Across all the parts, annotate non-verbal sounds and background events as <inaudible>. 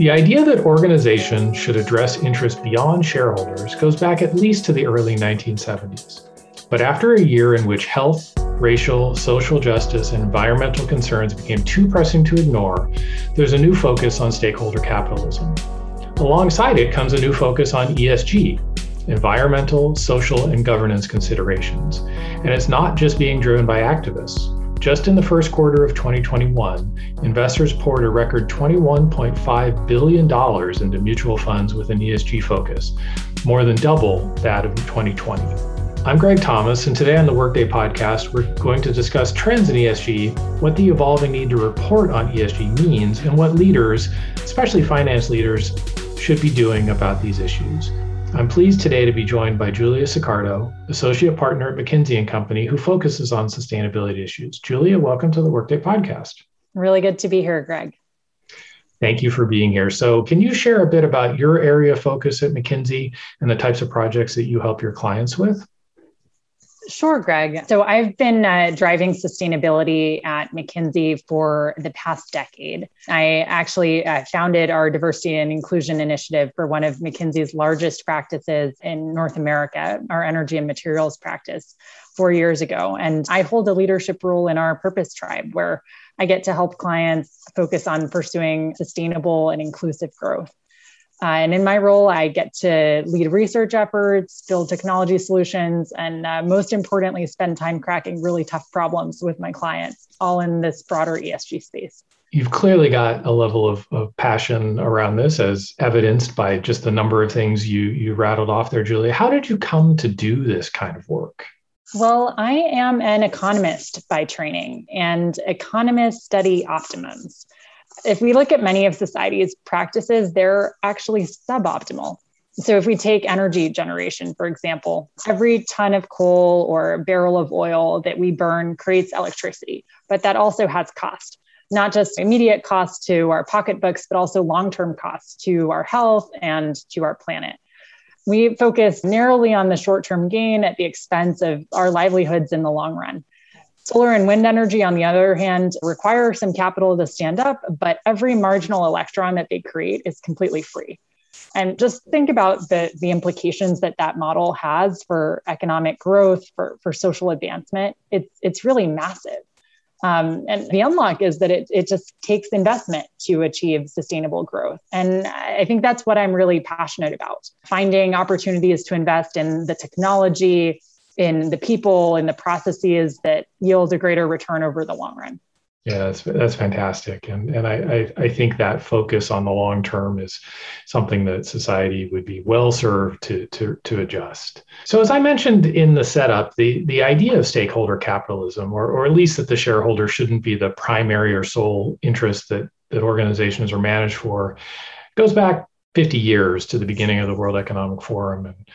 The idea that organizations should address interests beyond shareholders goes back at least to the early 1970s. But after a year in which health, racial, social justice, and environmental concerns became too pressing to ignore, there's a new focus on stakeholder capitalism. Alongside it comes a new focus on ESG, environmental, social, and governance considerations. And it's not just being driven by activists. Just in the first quarter of 2021, investors poured a record $21.5 billion into mutual funds with an ESG focus, more than double that of 2020. I'm Greg Thomas, and today on the Workday podcast, we're going to discuss trends in ESG, what the evolving need to report on ESG means, and what leaders, especially finance leaders, should be doing about these issues. I'm pleased today to be joined by Julia Sicardo, Associate Partner at McKinsey & Company, who focuses on sustainability issues. Julia, welcome to the Workday Podcast. Really good to be here, Greg. Thank you for being here. So, can you share a bit about your area of focus at McKinsey and the types of projects that you help your clients with? Sure, Greg. So I've been uh, driving sustainability at McKinsey for the past decade. I actually uh, founded our diversity and inclusion initiative for one of McKinsey's largest practices in North America, our energy and materials practice, four years ago. And I hold a leadership role in our purpose tribe where I get to help clients focus on pursuing sustainable and inclusive growth. Uh, and in my role, I get to lead research efforts, build technology solutions, and uh, most importantly, spend time cracking really tough problems with my clients, all in this broader ESG space. You've clearly got a level of, of passion around this, as evidenced by just the number of things you, you rattled off there, Julia. How did you come to do this kind of work? Well, I am an economist by training, and economists study optimums if we look at many of society's practices, they're actually suboptimal. So, if we take energy generation, for example, every ton of coal or barrel of oil that we burn creates electricity, but that also has cost, not just immediate cost to our pocketbooks, but also long term costs to our health and to our planet. We focus narrowly on the short term gain at the expense of our livelihoods in the long run. Solar and wind energy, on the other hand, require some capital to stand up, but every marginal electron that they create is completely free. And just think about the, the implications that that model has for economic growth, for, for social advancement. It's, it's really massive. Um, and the unlock is that it, it just takes investment to achieve sustainable growth. And I think that's what I'm really passionate about finding opportunities to invest in the technology, in the people and the processes that yield a greater return over the long run. Yeah, that's that's fantastic, and and I, I, I think that focus on the long term is something that society would be well served to to to adjust. So as I mentioned in the setup, the the idea of stakeholder capitalism, or or at least that the shareholder shouldn't be the primary or sole interest that that organizations are managed for, goes back 50 years to the beginning of the World Economic Forum and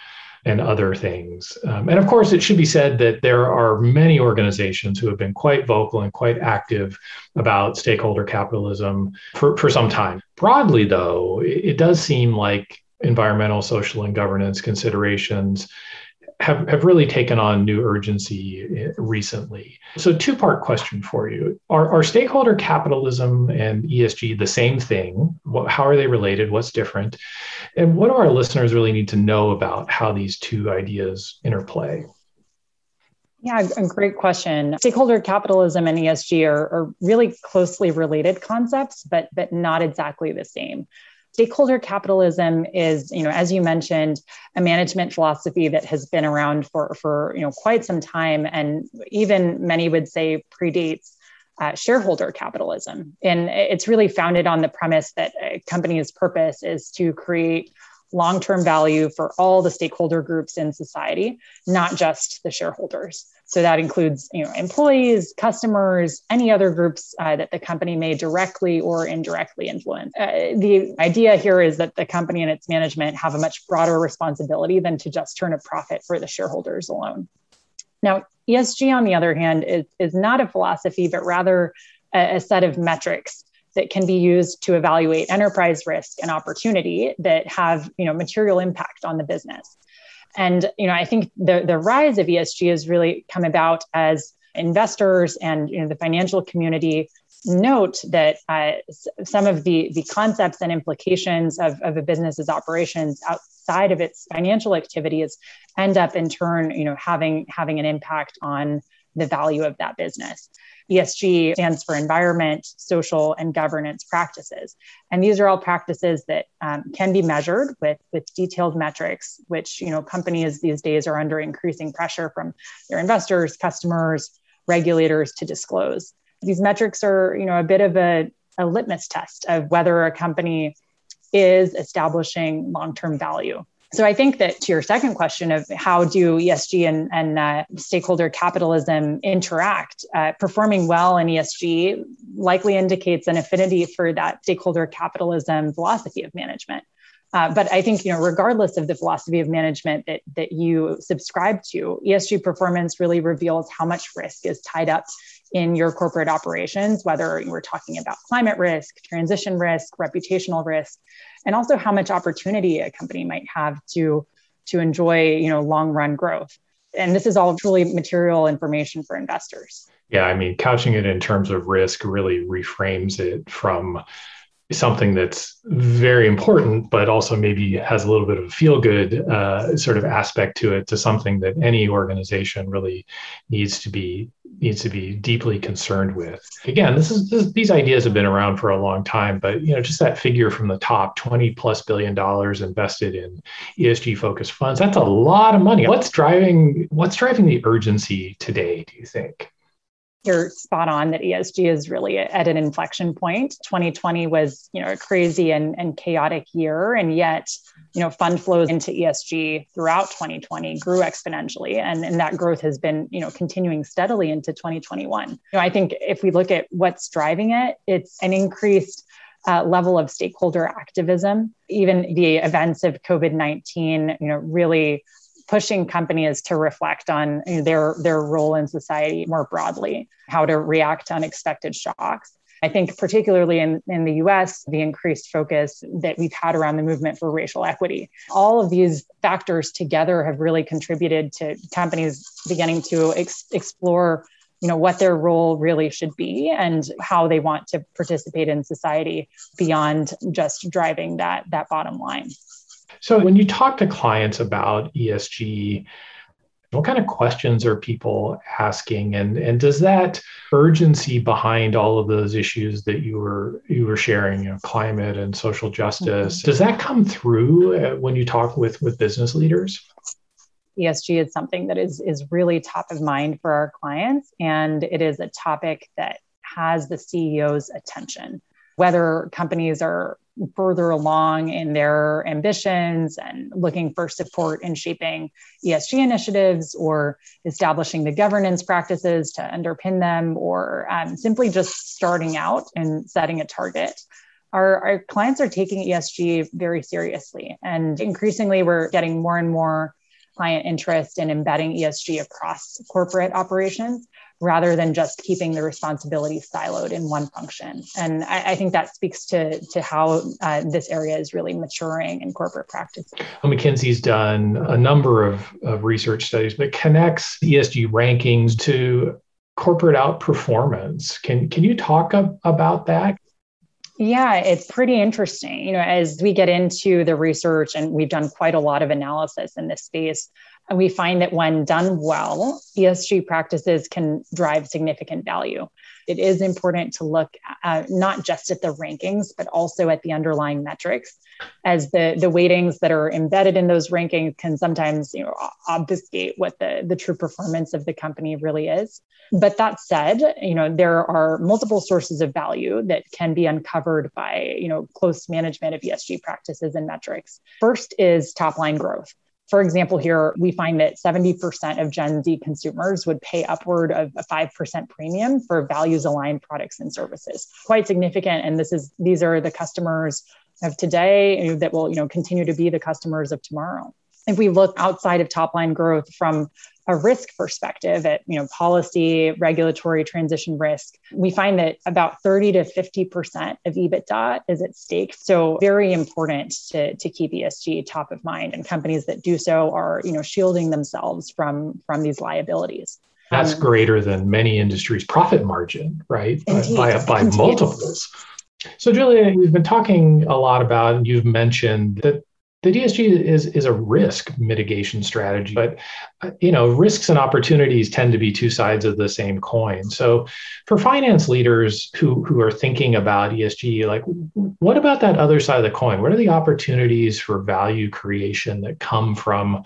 and other things. Um, and of course, it should be said that there are many organizations who have been quite vocal and quite active about stakeholder capitalism for, for some time. Broadly, though, it, it does seem like environmental, social, and governance considerations have, have really taken on new urgency eh, recently. So, two part question for you are, are stakeholder capitalism and ESG the same thing? What, how are they related? What's different? And what do our listeners really need to know about how these two ideas interplay? Yeah, a great question. Stakeholder capitalism and ESG are, are really closely related concepts, but but not exactly the same stakeholder capitalism is you know as you mentioned a management philosophy that has been around for for you know quite some time and even many would say predates uh, shareholder capitalism. And it's really founded on the premise that a company's purpose is to create long-term value for all the stakeholder groups in society not just the shareholders so that includes you know, employees, customers, any other groups uh, that the company may directly or indirectly influence. Uh, the idea here is that the company and its management have a much broader responsibility than to just turn a profit for the shareholders alone. Now, ESG, on the other hand, is, is not a philosophy, but rather a, a set of metrics that can be used to evaluate enterprise risk and opportunity that have you know, material impact on the business. And you know, I think the the rise of ESG has really come about as investors and you know, the financial community note that uh, some of the, the concepts and implications of, of a business's operations outside of its financial activities end up in turn you know having having an impact on the value of that business ESG stands for environment, social, and governance practices. And these are all practices that um, can be measured with, with detailed metrics, which you know companies these days are under increasing pressure from their investors, customers, regulators to disclose. These metrics are you know a bit of a, a litmus test of whether a company is establishing long-term value so I think that to your second question of how do ESG and, and uh, stakeholder capitalism interact, uh, performing well in ESG likely indicates an affinity for that stakeholder capitalism philosophy of management. Uh, but I think, you know, regardless of the philosophy of management that, that you subscribe to, ESG performance really reveals how much risk is tied up in your corporate operations, whether we're talking about climate risk, transition risk, reputational risk, and also how much opportunity a company might have to, to enjoy, you know, long run growth. And this is all truly material information for investors. Yeah, I mean, couching it in terms of risk really reframes it from something that's very important, but also maybe has a little bit of a feel good uh, sort of aspect to it, to something that any organization really needs to be needs to be deeply concerned with. Again, this is this, these ideas have been around for a long time, but you know, just that figure from the top, twenty plus billion dollars invested in ESG focused funds, that's a lot of money. What's driving what's driving the urgency today? Do you think? You're spot on that ESG is really at an inflection point. 2020 was, you know, a crazy and, and chaotic year. And yet, you know, fund flows into ESG throughout 2020 grew exponentially. And, and that growth has been, you know, continuing steadily into 2021. You know, I think if we look at what's driving it, it's an increased uh, level of stakeholder activism. Even the events of COVID 19, you know, really pushing companies to reflect on their their role in society more broadly, how to react to unexpected shocks. I think particularly in, in the US, the increased focus that we've had around the movement for racial equity. All of these factors together have really contributed to companies beginning to ex- explore you know what their role really should be and how they want to participate in society beyond just driving that that bottom line so, when you talk to clients about ESG, what kind of questions are people asking? And and does that urgency behind all of those issues that you were you were sharing you know climate and social justice mm-hmm. does that come through uh, when you talk with with business leaders? ESG is something that is is really top of mind for our clients and it is a topic that has the CEO's attention whether companies are further along in their ambitions and looking for support in shaping ESG initiatives or establishing the governance practices to underpin them or um, simply just starting out and setting a target. Our, our clients are taking ESG very seriously. And increasingly, we're getting more and more client interest in embedding ESG across corporate operations rather than just keeping the responsibility siloed in one function. And I, I think that speaks to, to how uh, this area is really maturing in corporate practice. Well, McKinsey's done a number of, of research studies, but connects ESG rankings to corporate outperformance. Can, can you talk ab- about that? Yeah, it's pretty interesting. You know, as we get into the research, and we've done quite a lot of analysis in this space, and we find that when done well, ESG practices can drive significant value. It is important to look at, not just at the rankings, but also at the underlying metrics, as the, the weightings that are embedded in those rankings can sometimes you know, obfuscate what the, the true performance of the company really is. But that said, you know, there are multiple sources of value that can be uncovered by, you know, close management of ESG practices and metrics. First is top line growth. For example, here we find that 70% of Gen Z consumers would pay upward of a 5% premium for values aligned products and services. Quite significant. And this is these are the customers of today eh, that will you know continue to be the customers of tomorrow if we look outside of top line growth from a risk perspective at you know policy regulatory transition risk we find that about 30 to 50% of ebitda is at stake so very important to, to keep esg top of mind and companies that do so are you know shielding themselves from from these liabilities That's um, greater than many industries' profit margin, right? Indeed, by, by, by multiples. So, Julia, we've been talking a lot about, and you've mentioned that the ESG is, is a risk mitigation strategy, but uh, you know risks and opportunities tend to be two sides of the same coin. So, for finance leaders who who are thinking about ESG, like what about that other side of the coin? What are the opportunities for value creation that come from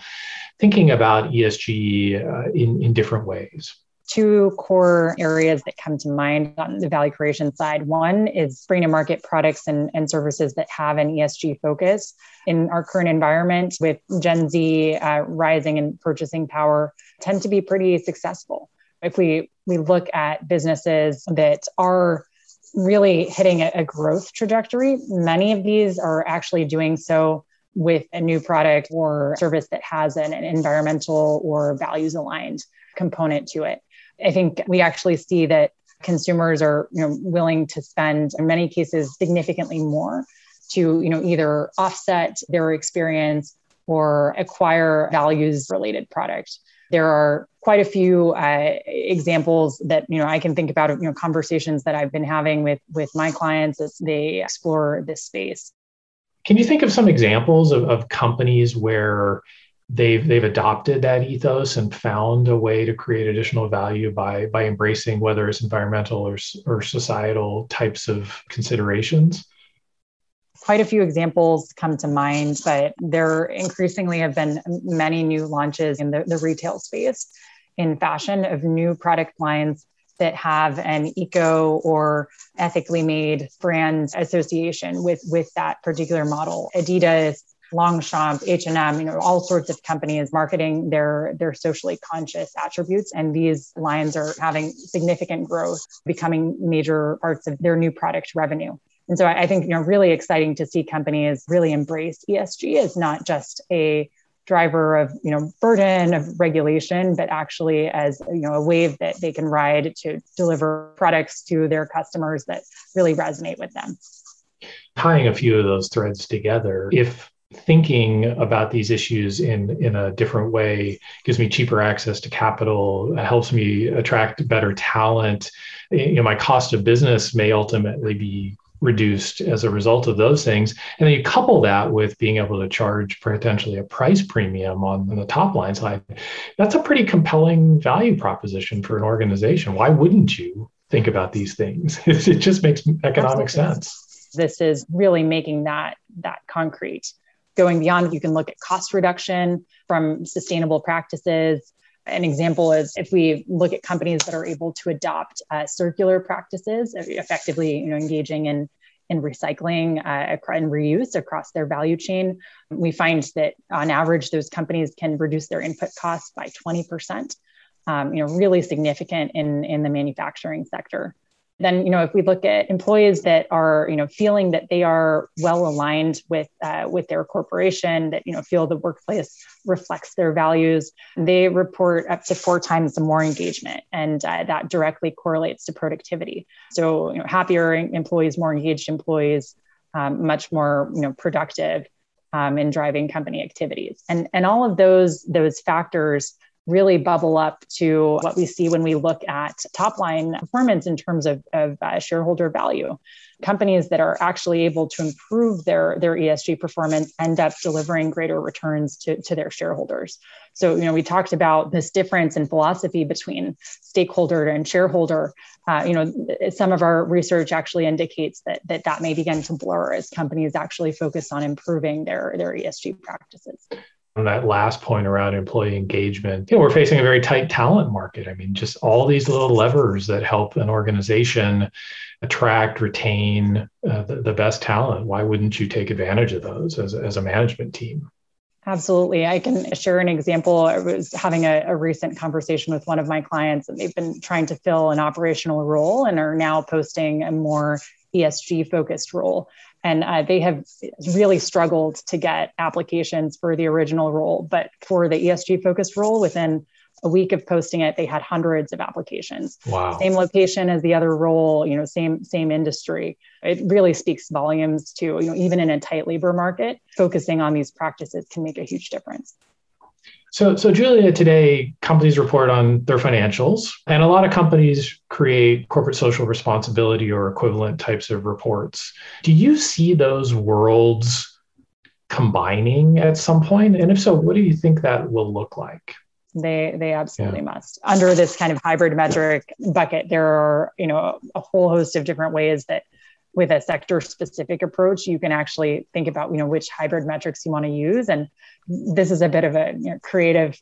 thinking about ESG uh, in in different ways? Two core areas that come to mind on the value creation side. One is bring to market products and, and services that have an ESG focus. In our current environment, with Gen Z uh, rising in purchasing power, tend to be pretty successful. If we we look at businesses that are really hitting a, a growth trajectory, many of these are actually doing so with a new product or service that has an, an environmental or values aligned component to it. I think we actually see that consumers are you know, willing to spend, in many cases, significantly more to you know, either offset their experience or acquire values related product. There are quite a few uh, examples that you know I can think about. You know, conversations that I've been having with with my clients as they explore this space. Can you think of some examples of, of companies where they've they've adopted that ethos and found a way to create additional value by by embracing whether it's environmental or, or societal types of considerations. Quite a few examples come to mind but there increasingly have been many new launches in the, the retail space in fashion of new product lines that have an eco or ethically made brand association with with that particular model. Adidas Longchamp, H&M, you know, all sorts of companies marketing their their socially conscious attributes and these lines are having significant growth, becoming major parts of their new product revenue. And so I think, you know, really exciting to see companies really embrace ESG as not just a driver of you know burden of regulation but actually as you know a wave that they can ride to deliver products to their customers that really resonate with them tying a few of those threads together if thinking about these issues in in a different way gives me cheaper access to capital helps me attract better talent. You know my cost of business may ultimately be reduced as a result of those things. And then you couple that with being able to charge potentially a price premium on, on the top line side that's a pretty compelling value proposition for an organization. Why wouldn't you think about these things? <laughs> It just makes economic Absolutely. sense. This is really making that that concrete going beyond, you can look at cost reduction from sustainable practices. An example is if we look at companies that are able to adopt uh, circular practices, effectively, you know, engaging in in recycling uh, and reuse across their value chain, we find that on average, those companies can reduce their input costs by 20%. Um, you know, really significant in in the manufacturing sector then you know if we look at employees that are you know feeling that they are well aligned with uh, with their corporation that you know feel the workplace reflects their values they report up to four times more engagement and uh, that directly correlates to productivity. So you know happier employees more engaged employees um, much more you know productive um, in driving company activities. And and all of those those factors really bubble up to what we see when we look at top line performance in terms of, of uh, shareholder value. Companies that are actually able to improve their, their ESG performance end up delivering greater returns to, to their shareholders. So, you know, we talked about this difference in philosophy between stakeholder and shareholder. Uh, you know, some of our research actually indicates that, that that may begin to blur as companies actually focus on improving their, their ESG practices on that last point around employee engagement, you know, we're facing a very tight talent market. I mean, just all these little levers that help an organization attract, retain uh, the, the, best talent. Why wouldn't you take advantage of those as, as a management team? Absolutely. I can share an example. I was having a, a, recent conversation with one of my clients, and they've been trying to fill an operational role and are now posting a more ESG focused role and uh, they have really struggled to get applications for the original role but for the esg focused role within a week of posting it they had hundreds of applications. Wow. Same location as the other role you know same same industry. It really speaks volumes to you know even in a tight labor market focusing on these practices can make a huge difference So, so Julia, today companies report on their financials, and a lot of companies create corporate social responsibility or equivalent types of reports. Do you see those worlds combining at some point? And if so, what do you think that will look like? They they absolutely yeah. must. Under this kind of hybrid metric bucket, there are you know a whole host of different ways that with a sector specific approach you can actually think about you know which hybrid metrics you want to use. And this is a bit of a you know, creative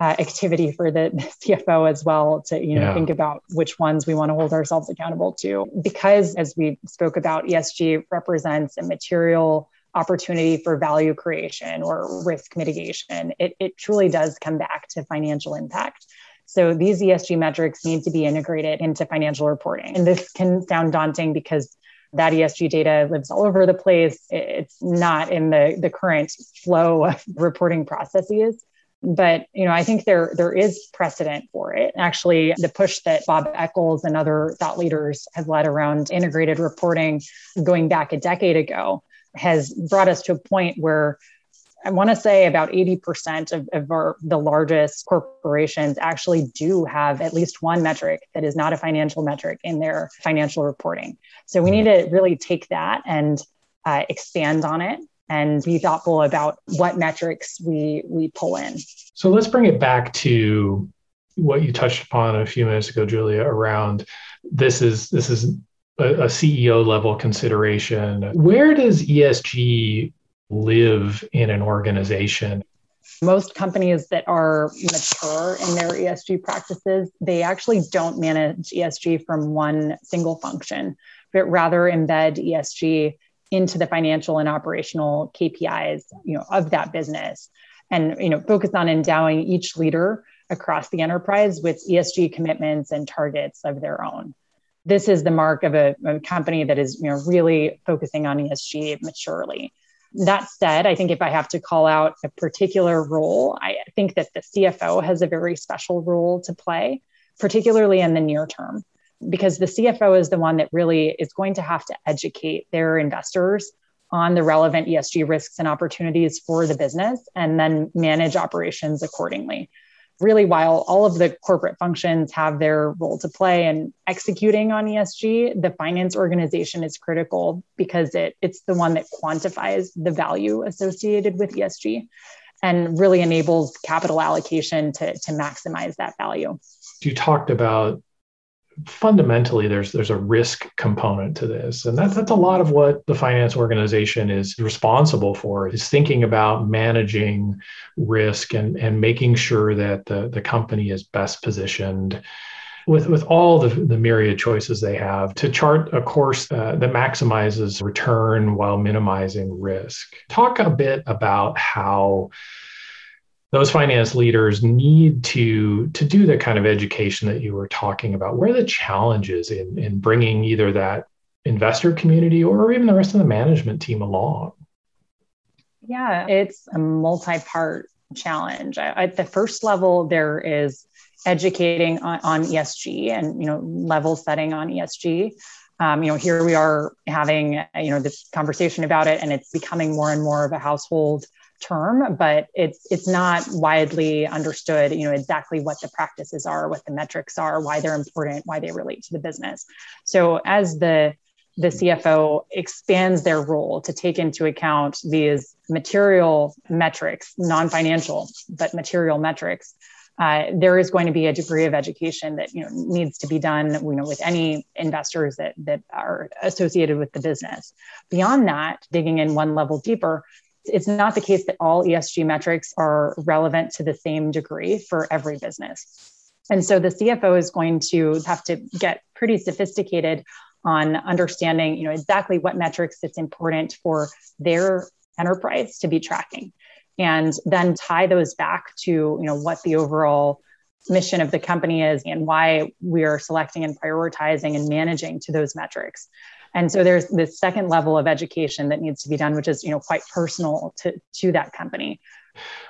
uh, activity for the <laughs> CFO as well to you know yeah. think about which ones we want to hold ourselves accountable to. Because as we spoke about ESG represents a material opportunity for value creation or risk mitigation. It, it truly does come back to financial impact. So these ESG metrics need to be integrated into financial reporting. And this can sound daunting because that ESG data lives all over the place. It's not in the, the current flow of <laughs> reporting processes. But you know, I think there there is precedent for it. Actually, the push that Bob Eccles and other thought leaders have led around integrated reporting going back a decade ago has brought us to a point where I want to say about 80% of, of our, the largest corporations actually do have at least one metric that is not a financial metric in their financial reporting. So we need to really take that and uh, expand on it and be thoughtful about what metrics we we pull in. So let's bring it back to what you touched upon a few minutes ago, Julia, around this is this is a, a CEO level consideration. Where does ESG live in an organization. Most companies that are mature in their ESG practices, they actually don't manage ESG from one single function, but rather embed ESG into the financial and operational KPIs, you know, of that business and you know focus on endowing each leader across the enterprise with ESG commitments and targets of their own. This is the mark of a, a company that is you know really focusing on ESG maturely. That said, I think if I have to call out a particular role, I think that the CFO has a very special role to play, particularly in the near term, because the CFO is the one that really is going to have to educate their investors on the relevant ESG risks and opportunities for the business and then manage operations accordingly really while all of the corporate functions have their role to play in executing on ESG, the finance organization is critical because it, it's the one that quantifies the value associated with ESG and really enables capital allocation to, to maximize that value. You talked about fundamentally there's there's a risk component to this. And that's that's a lot of what the finance organization is responsible for is thinking about managing risk and and making sure that the, the company is best positioned with with all the, the myriad choices they have to chart a course uh, that maximizes return while minimizing risk. Talk a bit about how those finance leaders need to to do the kind of education that you were talking about. Where are the challenges in in bringing either that investor community or even the rest of the management team along? Yeah it's a multi-part challenge. At the first level there is educating on, on esg and you know level setting on esg um, you know here we are having you know this conversation about it and it's becoming more and more of a household term, but it's it's not widely understood, you know, exactly what the practices are, what the metrics are, why they're important, why they relate to the business. So as the the CFO expands their role to take into account these material metrics, non-financial but material metrics. Uh, there is going to be a degree of education that you know needs to be done, you know, with any investors that that are associated with the business. Beyond that, digging in one level deeper, it's not the case that all ESG metrics are relevant to the same degree for every business. And so the CFO is going to have to get pretty sophisticated on understanding, you know, exactly what metrics it's important for their enterprise to be tracking and then tie those back to, you know, what the overall mission of the company is and why we are selecting and prioritizing and managing to those metrics. And so there's this second level of education that needs to be done, which is you know quite personal to, to that company.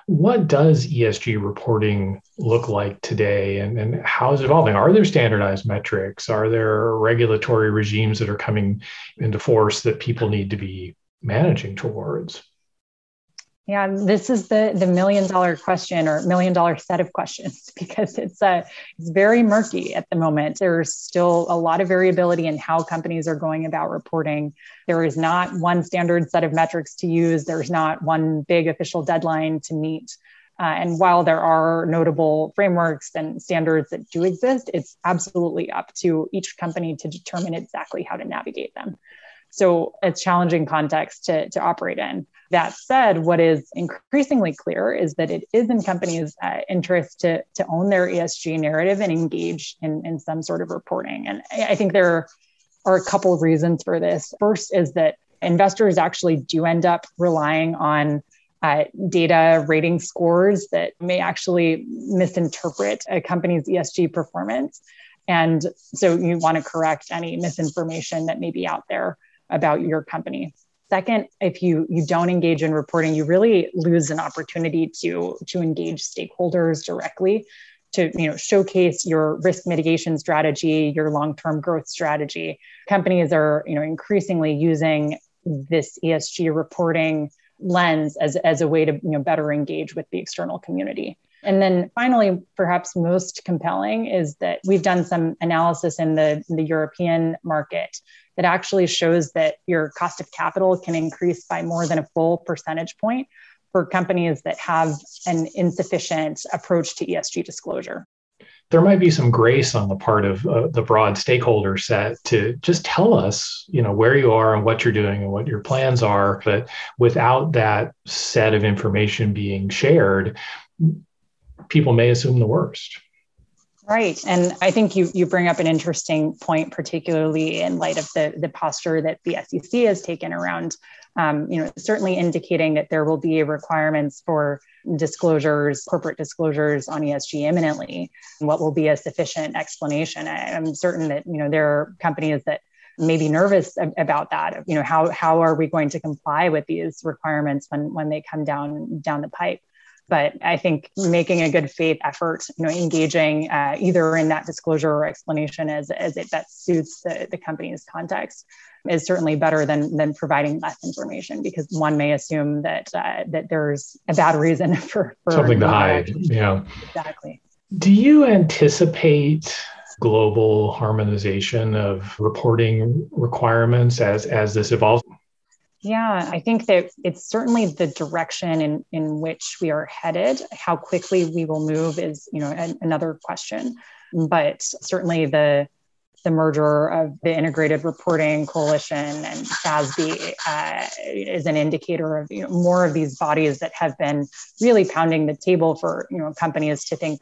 What does ESG reporting look like today and, and how is it evolving? Are there standardized metrics? Are there regulatory regimes that are coming into force that people need to be managing towards? Yeah, this is the the million dollar question or million dollar set of questions <laughs> because it's uh, it's very murky at the moment. There's still a lot of variability in how companies are going about reporting. There is not one standard set of metrics to use. There's not one big official deadline to meet. Uh, and while there are notable frameworks and standards that do exist, it's absolutely up to each company to determine exactly how to navigate them. So it's challenging context to, to operate in. That said, what is increasingly clear is that it is in companies' uh, interest to, to own their ESG narrative and engage in, in some sort of reporting. And I think there are a couple of reasons for this. First is that investors actually do end up relying on uh, data rating scores that may actually misinterpret a company's ESG performance. And so you want to correct any misinformation that may be out there about your company. Second, if you you don't engage in reporting, you really lose an opportunity to to engage stakeholders directly to you know showcase your risk mitigation strategy, your long-term growth strategy. Companies are you know increasingly using this ESG reporting lens as, as a way to you know better engage with the external community. And then finally, perhaps most compelling is that we've done some analysis in the, in the European market that actually shows that your cost of capital can increase by more than a full percentage point for companies that have an insufficient approach to ESG disclosure. There might be some grace on the part of uh, the broad stakeholder set to just tell us, you know, where you are and what you're doing and what your plans are. But without that set of information being shared, people may assume the worst. Right. And I think you, you bring up an interesting point, particularly in light of the, the posture that the SEC has taken around, um, you know, certainly indicating that there will be requirements for disclosures, corporate disclosures on ESG imminently. What will be a sufficient explanation? I, I'm certain that, you know, there are companies that may be nervous about that. You know, how, how are we going to comply with these requirements when, when they come down, down the pipe? But I think making a good faith effort, you know, engaging uh, either in that disclosure or explanation as, as it best suits the, the company's context is certainly better than than providing less information because one may assume that uh, that there's a bad reason <laughs> for, for something to hide. Yeah, exactly. Do you anticipate global harmonization of reporting requirements as as this evolves? Yeah, I think that it's certainly the direction in, in which we are headed. How quickly we will move is, you know, an, another question. But certainly the the merger of the Integrated Reporting Coalition and SASB uh, is an indicator of you know, more of these bodies that have been really pounding the table for you know companies to think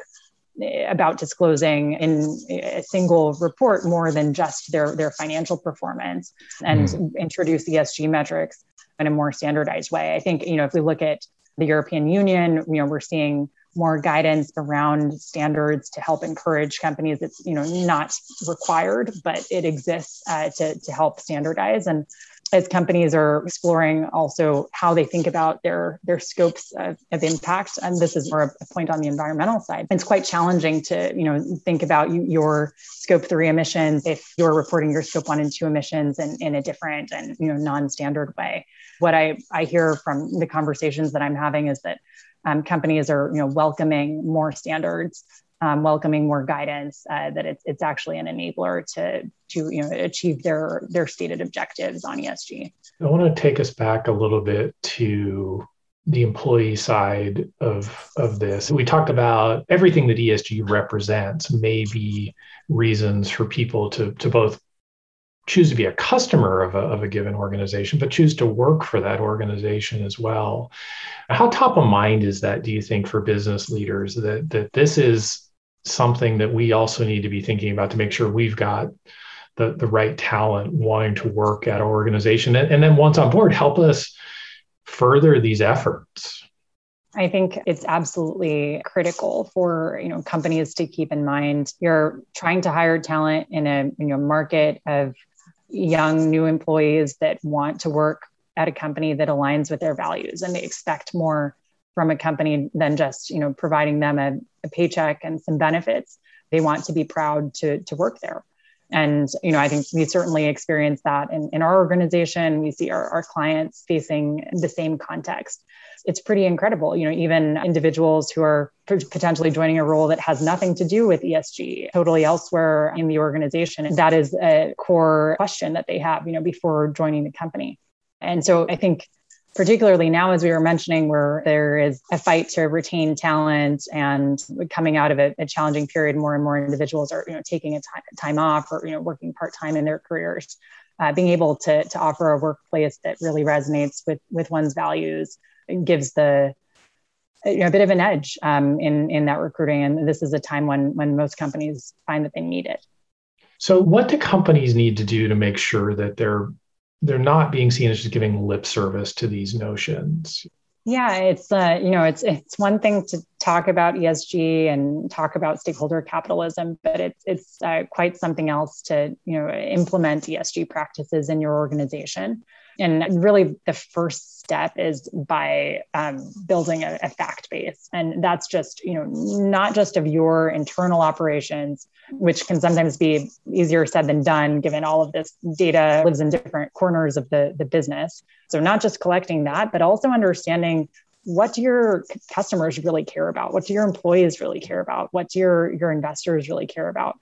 about disclosing in a single report more than just their, their financial performance and mm. introduce ESG metrics in a more standardized way. I think, you know, if we look at the European Union, you know, we're seeing more guidance around standards to help encourage companies. It's, you know, not required, but it exists uh, to, to help standardize. And as companies are exploring also how they think about their their scopes of, of, impact. And this is more a point on the environmental side. It's quite challenging to you know think about your scope three emissions if you're reporting your scope one and two emissions in, in a different and you know non-standard way. What i i hear from the conversations that i'm having is that um, companies are you know welcoming more standards um, welcoming more guidance, uh, that it's, it's actually an enabler to, to you know, achieve their, their stated objectives on ESG. I want to take us back a little bit to the employee side of, of this. We talked about everything that ESG represents may be reasons for people to, to both choose to be a customer of a, of a given organization, but choose to work for that organization as well. How top of mind is that, do you think, for business leaders that, that this is something that we also need to be thinking about to make sure we've got the, the right talent wanting to work at our organization. And, and then once on board, help us further these efforts. I think it's absolutely critical for you know companies to keep in mind you're trying to hire talent in a market of young new employees that want to work at a company that aligns with their values and they expect more from a company than just you know providing them a, a paycheck and some benefits they want to be proud to, to work there And, you know, I think we certainly experience that in, in our organization. We see our, our clients facing the same context. It's pretty incredible. You know, even individuals who are potentially joining a role that has nothing to do with ESG, totally elsewhere in the organization. That is a core question that they have, you know, before joining the company. And so I think particularly now, as we were mentioning, where there is a fight to retain talent and coming out of a, a challenging period, more and more individuals are, you know, taking a time off or, you know, working part-time in their careers. Uh, being able to, to offer a workplace that really resonates with, with one's values gives the you know, a bit of an edge um, in, in that recruiting. And this is a time when, when most companies find that they need it. So, what do companies need to do to make sure that they're they're not being seen as just giving lip service to these notions. Yeah it's uh, you know it's it's one thing to talk about esg and talk about stakeholder capitalism but it's it's uh, quite something else to you know implement esg practices in your organization and really, the first step is by um, building a, a fact base. And that's just, you know, not just of your internal operations, which can sometimes be easier said than done, given all of this data lives in different corners of the, the business. So, not just collecting that, but also understanding what do your customers really care about? What do your employees really care about? What do your, your investors really care about?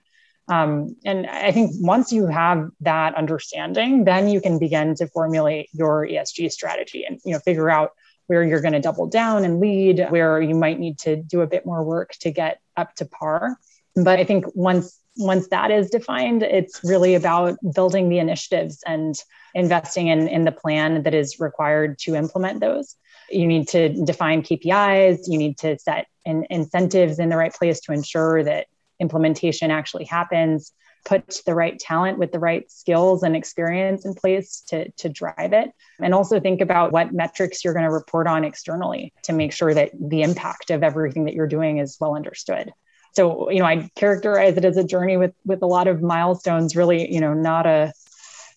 Um, and I think once you have that understanding, then you can begin to formulate your ESG strategy and you know figure out where you're going to double down and lead, where you might need to do a bit more work to get up to par. But I think once once that is defined, it's really about building the initiatives and investing in, in the plan that is required to implement those. You need to define KPIs, you need to set in, incentives in the right place to ensure that implementation actually happens put the right talent with the right skills and experience in place to, to drive it. And also think about what metrics you're going to report on externally to make sure that the impact of everything that you're doing is well understood. So you know i characterize it as a journey with with a lot of milestones really you know not a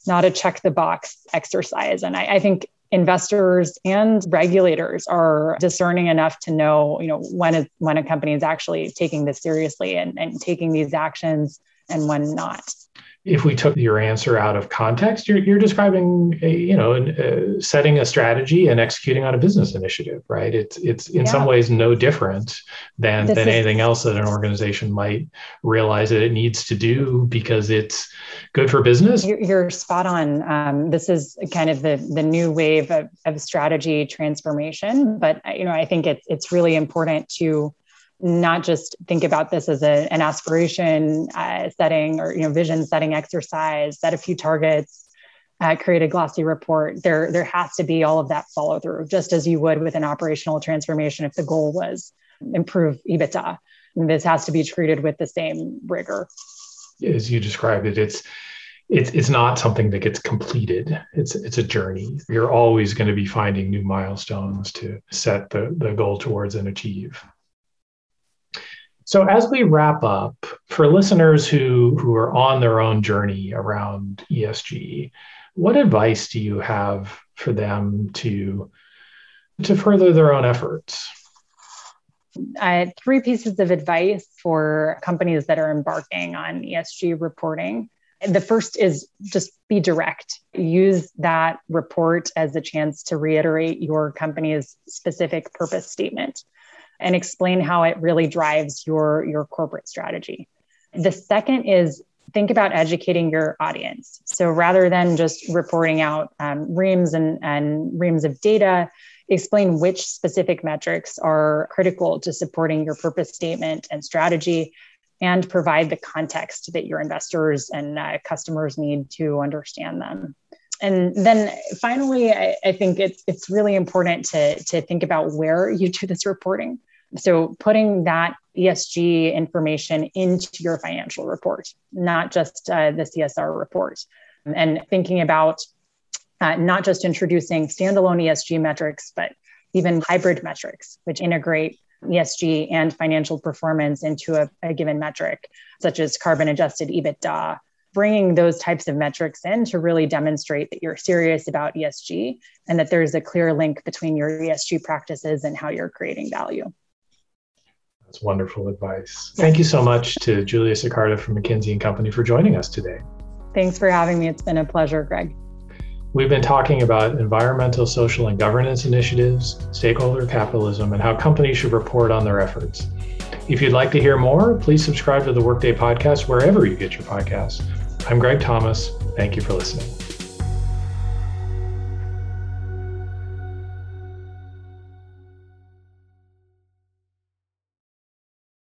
not a check the box exercise. And I, I think investors and regulators are discerning enough to know, you know, when is when a company is actually taking this seriously and, and taking these actions and when not if we took your answer out of context, you're, you're describing, a, you know, uh, setting a strategy and executing on a business initiative, right? It's it's in yeah. some ways no different than this than is, anything else that an organization might realize that it needs to do because it's good for business. You're, you're spot on. Um, this is kind of the the new wave of, of strategy transformation, but you know, I think it's it's really important to not just think about this as a, an aspiration uh, setting or you know vision setting exercise set a few targets uh, create a glossy report there there has to be all of that follow through just as you would with an operational transformation if the goal was improve ebitda this has to be treated with the same rigor as you described it it's it's it's not something that gets completed. It's it's a journey. You're always going to be finding new milestones to set the, the goal towards and achieve. So as we wrap up, for listeners who who are on their own journey around ESG, what advice do you have for them to to further their own efforts? I three pieces of advice for companies that are embarking on ESG reporting. The first is just be direct. Use that report as a chance to reiterate your company's specific purpose statement and explain how it really drives your, your corporate strategy. The second is think about educating your audience. So rather than just reporting out um, reams and, and reams of data, explain which specific metrics are critical to supporting your purpose statement and strategy and provide the context that your investors and uh, customers need to understand them and then finally, I, I, think it's it's really important to to think about where you do this reporting. So putting that ESG information into your financial report, not just uh, the CSR report, and thinking about uh, not just introducing standalone ESG metrics, but even hybrid metrics, which integrate ESG and financial performance into a, a given metric, such as carbon adjusted EBITDA, bringing those types of metrics in to really demonstrate that you're serious about ESG and that there's a clear link between your ESG practices and how you're creating value. That's wonderful advice. Thank you so much to Julia Sicarda from McKinsey and Company for joining us today. Thanks for having me. It's been a pleasure, Greg. We've been talking about environmental, social, and governance initiatives, stakeholder capitalism, and how companies should report on their efforts. If you'd like to hear more, please subscribe to the Workday podcast wherever you get your podcasts. I'm Greg Thomas. Thank you for listening.